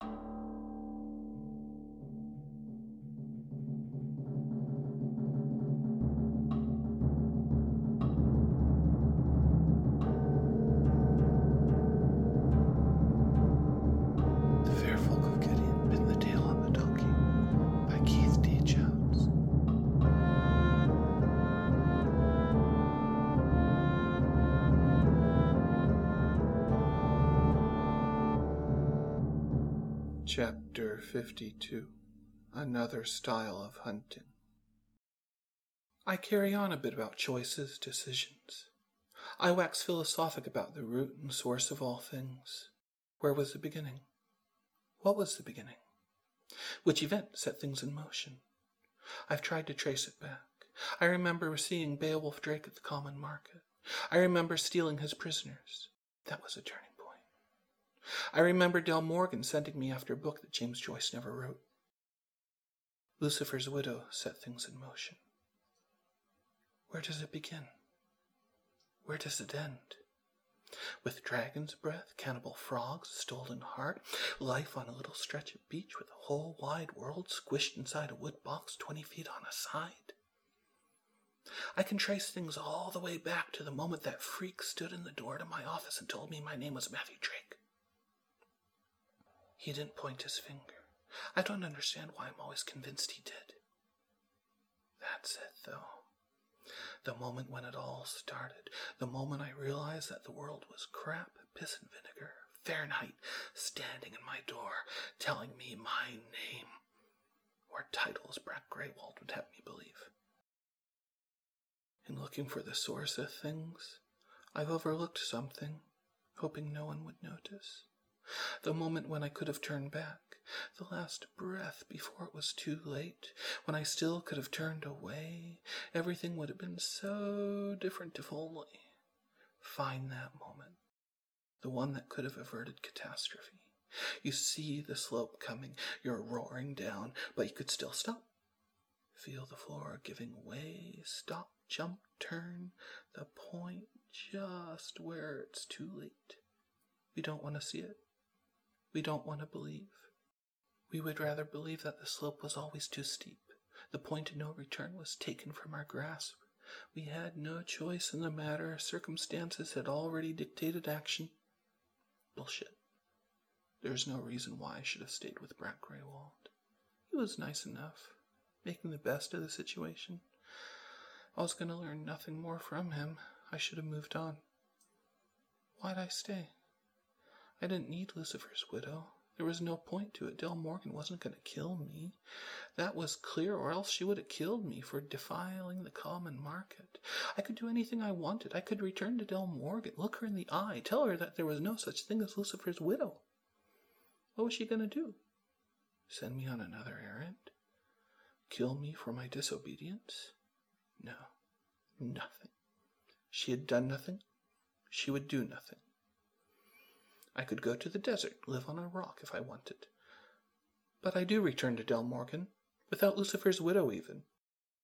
The Chapter 52 Another Style of Hunting. I carry on a bit about choices, decisions. I wax philosophic about the root and source of all things. Where was the beginning? What was the beginning? Which event set things in motion? I've tried to trace it back. I remember seeing Beowulf Drake at the common market. I remember stealing his prisoners. That was a turning. I remember Del Morgan sending me after a book that James Joyce never wrote. Lucifer's widow set things in motion. Where does it begin? Where does it end? With dragon's breath, cannibal frogs, stolen heart, life on a little stretch of beach with the whole wide world squished inside a wood box twenty feet on a side. I can trace things all the way back to the moment that freak stood in the door to my office and told me my name was Matthew Drake. He didn't point his finger. I don't understand why I'm always convinced he did. That's it, though. The moment when it all started, the moment I realized that the world was crap, piss and vinegar, Fahrenheit standing in my door, telling me my name, or titles Brack Greywald would have me believe. In looking for the source of things, I've overlooked something, hoping no one would notice. The moment when I could have turned back, the last breath before it was too late, when I still could have turned away, everything would have been so different if only. Find that moment, the one that could have averted catastrophe. You see the slope coming, you're roaring down, but you could still stop. Feel the floor giving way, stop, jump, turn, the point just where it's too late. We don't want to see it. We don't want to believe. We would rather believe that the slope was always too steep. The point of no return was taken from our grasp. We had no choice in the matter. Circumstances had already dictated action. Bullshit. There's no reason why I should have stayed with Brack Greywald. He was nice enough, making the best of the situation. I was going to learn nothing more from him. I should have moved on. Why'd I stay? I didn't need Lucifer's widow. There was no point to it. Del Morgan wasn't going to kill me. That was clear, or else she would have killed me for defiling the common market. I could do anything I wanted. I could return to Del Morgan, look her in the eye, tell her that there was no such thing as Lucifer's widow. What was she going to do? Send me on another errand? Kill me for my disobedience? No, nothing. She had done nothing. She would do nothing. I could go to the desert, live on a rock if I wanted. But I do return to Del Morgan, without Lucifer's widow even,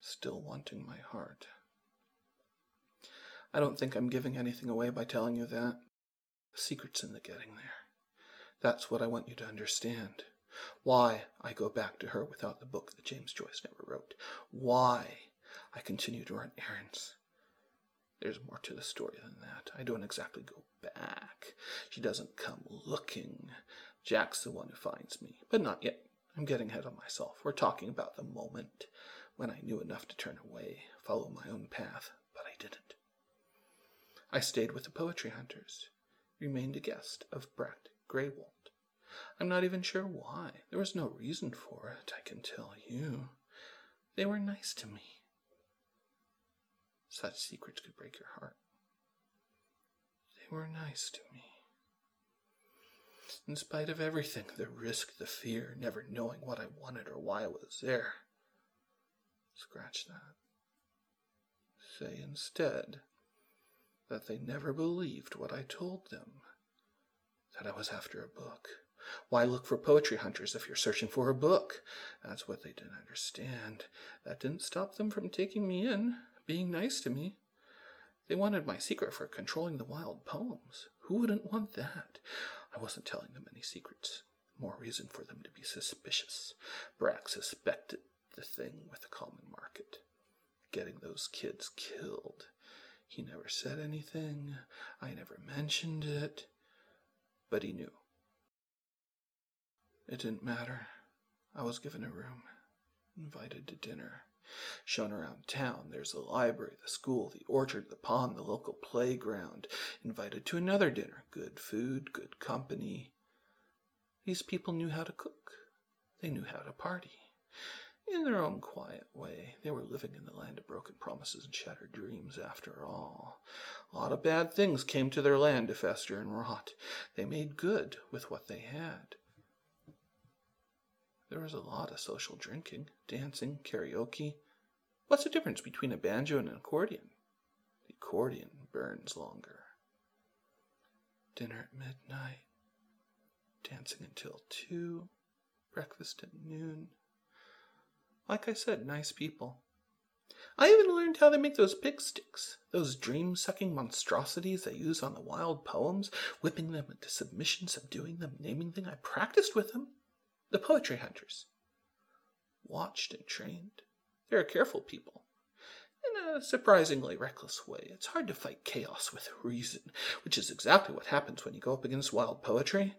still wanting my heart. I don't think I'm giving anything away by telling you that. The secret's in the getting there. That's what I want you to understand. Why I go back to her without the book that James Joyce never wrote. Why I continue to run errands. There's more to the story than that. I don't exactly go back. She doesn't come looking. Jack's the one who finds me, but not yet. I'm getting ahead of myself. We're talking about the moment when I knew enough to turn away, follow my own path, but I didn't. I stayed with the poetry hunters, remained a guest of Brett Greywald. I'm not even sure why. There was no reason for it, I can tell you. They were nice to me. Such secrets could break your heart. They were nice to me. In spite of everything the risk, the fear, never knowing what I wanted or why I was there. Scratch that. Say instead that they never believed what I told them that I was after a book. Why look for poetry hunters if you're searching for a book? That's what they didn't understand. That didn't stop them from taking me in, being nice to me. They wanted my secret for controlling the wild poems. Who wouldn't want that? I wasn't telling them any secrets. more reason for them to be suspicious. Brack suspected the thing with the common market. Getting those kids killed. He never said anything. I never mentioned it. But he knew. It didn't matter. I was given a room, invited to dinner, shown around town. There's the library, the school, the orchard, the pond, the local playground. Invited to another dinner. Good food, good company. These people knew how to cook. They knew how to party. In their own quiet way, they were living in the land of broken promises and shattered dreams after all. A lot of bad things came to their land to fester and rot. They made good with what they had. There was a lot of social drinking, dancing, karaoke. What's the difference between a banjo and an accordion? The accordion burns longer. Dinner at midnight, dancing until two, breakfast at noon. Like I said, nice people. I even learned how they make those pig sticks, those dream sucking monstrosities they use on the wild poems, whipping them into submission, subduing them, naming them. I practiced with them the poetry hunters. Watched and trained. They're a careful people. In a surprisingly reckless way. It's hard to fight chaos with reason, which is exactly what happens when you go up against wild poetry.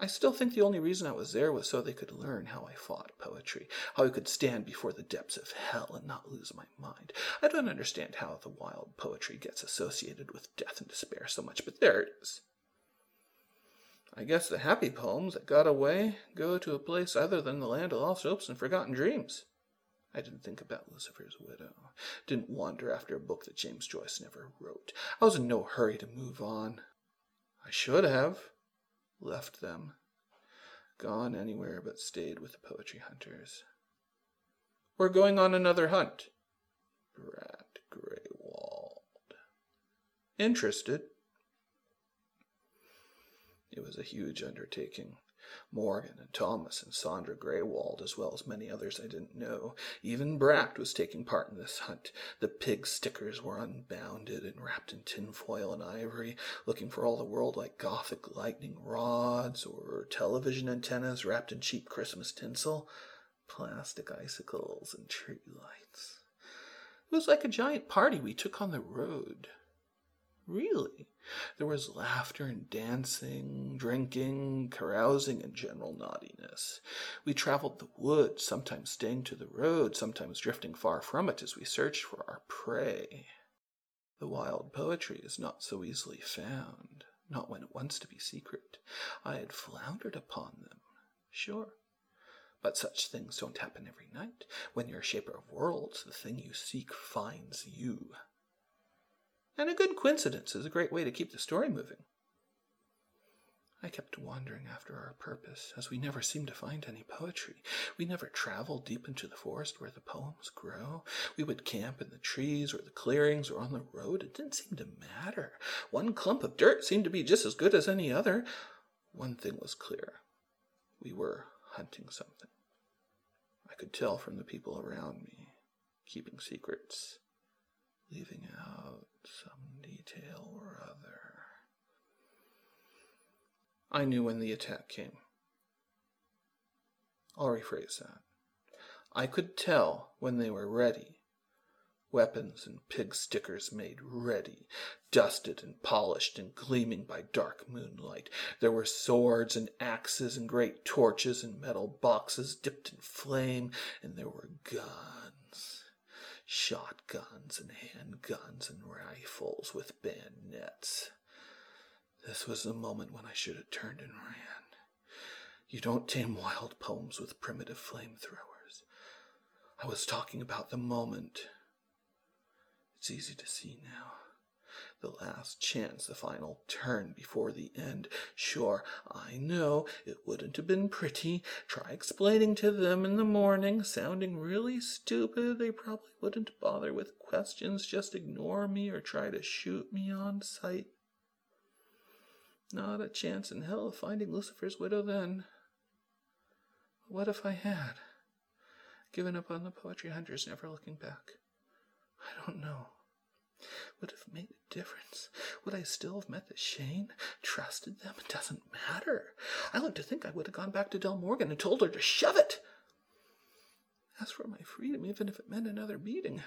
I still think the only reason I was there was so they could learn how I fought poetry, how I could stand before the depths of hell and not lose my mind. I don't understand how the wild poetry gets associated with death and despair so much, but there it is. I guess the happy poems that got away go to a place other than the land of lost hopes and forgotten dreams. I didn't think about Lucifer's widow. Didn't wander after a book that James Joyce never wrote. I was in no hurry to move on. I should have left them, gone anywhere but stayed with the poetry hunters. We're going on another hunt. Brack Greywald. Interested? It was a huge undertaking. Morgan and Thomas and Sandra Greywald, as well as many others I didn't know. Even Brack was taking part in this hunt. The pig stickers were unbounded and wrapped in tinfoil and ivory, looking for all the world like Gothic lightning rods or television antennas wrapped in cheap Christmas tinsel, plastic icicles, and tree lights. It was like a giant party we took on the road. Really? There was laughter and dancing, drinking, carousing, and general naughtiness. We traveled the woods, sometimes staying to the road, sometimes drifting far from it as we searched for our prey. The wild poetry is not so easily found, not when it wants to be secret. I had floundered upon them, sure. But such things don't happen every night. When you're a shaper of worlds, the thing you seek finds you. And a good coincidence is a great way to keep the story moving. I kept wandering after our purpose, as we never seemed to find any poetry. We never traveled deep into the forest where the poems grow. We would camp in the trees or the clearings or on the road. It didn't seem to matter. One clump of dirt seemed to be just as good as any other. One thing was clear. We were hunting something. I could tell from the people around me, keeping secrets, leaving out some detail or other. I knew when the attack came. I'll rephrase that. I could tell when they were ready. Weapons and pig stickers made ready, dusted and polished and gleaming by dark moonlight. There were swords and axes and great torches and metal boxes dipped in flame, and there were guns shotguns and handguns and rifles with bayonets. This was the moment when I should have turned and ran. You don't tame wild poems with primitive flamethrowers. I was talking about the moment. It's easy to see now the last chance, the final turn before the end. Sure, I know it wouldn't have been pretty. Try explaining to them in the morning, sounding really stupid. They probably wouldn't bother with questions, just ignore me or try to shoot me on sight. Not a chance in hell of finding Lucifer's widow then. What if I had? Given up on the poetry hunters, never looking back. I don't know. Would have made a difference. Would I still have met the Shane? Trusted them? It doesn't matter. I like to think I would have gone back to Del Morgan and told her to shove it. As for my freedom, even if it meant another beating,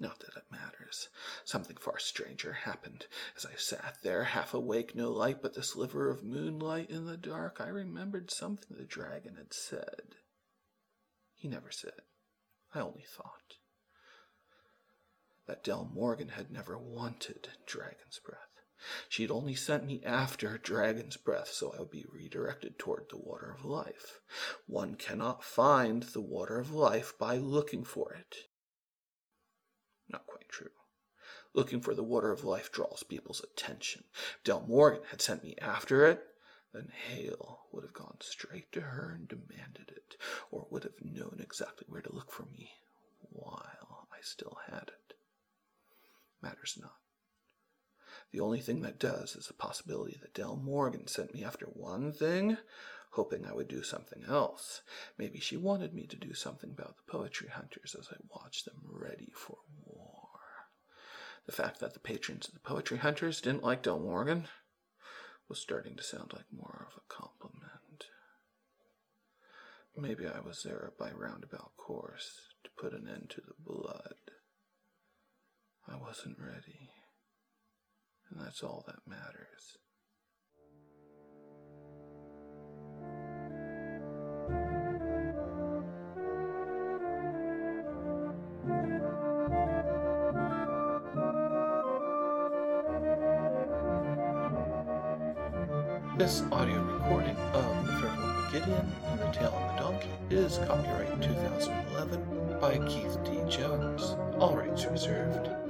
not that it matters. Something far stranger happened. As I sat there, half awake, no light but the sliver of moonlight in the dark, I remembered something the dragon had said. He never said. I only thought. That Del Morgan had never wanted Dragon's Breath. She had only sent me after Dragon's Breath so I would be redirected toward the Water of Life. One cannot find the Water of Life by looking for it. Not quite true. Looking for the water of life draws people's attention. If Del Morgan had sent me after it, then Hale would have gone straight to her and demanded it, or would have known exactly where to look for me while I still had it. Matters not. The only thing that does is the possibility that Del Morgan sent me after one thing, hoping I would do something else. Maybe she wanted me to do something about the poetry hunters as I watched them ready for war. The fact that the patrons of the poetry hunters didn't like Del Morgan was starting to sound like more of a compliment. Maybe I was there by roundabout course to put an end to the blood. I wasn't ready, and that's all that matters. This audio recording of The Farewell Gideon and The Tale of the Donkey is copyright 2011 by Keith D. Jones. All rights reserved.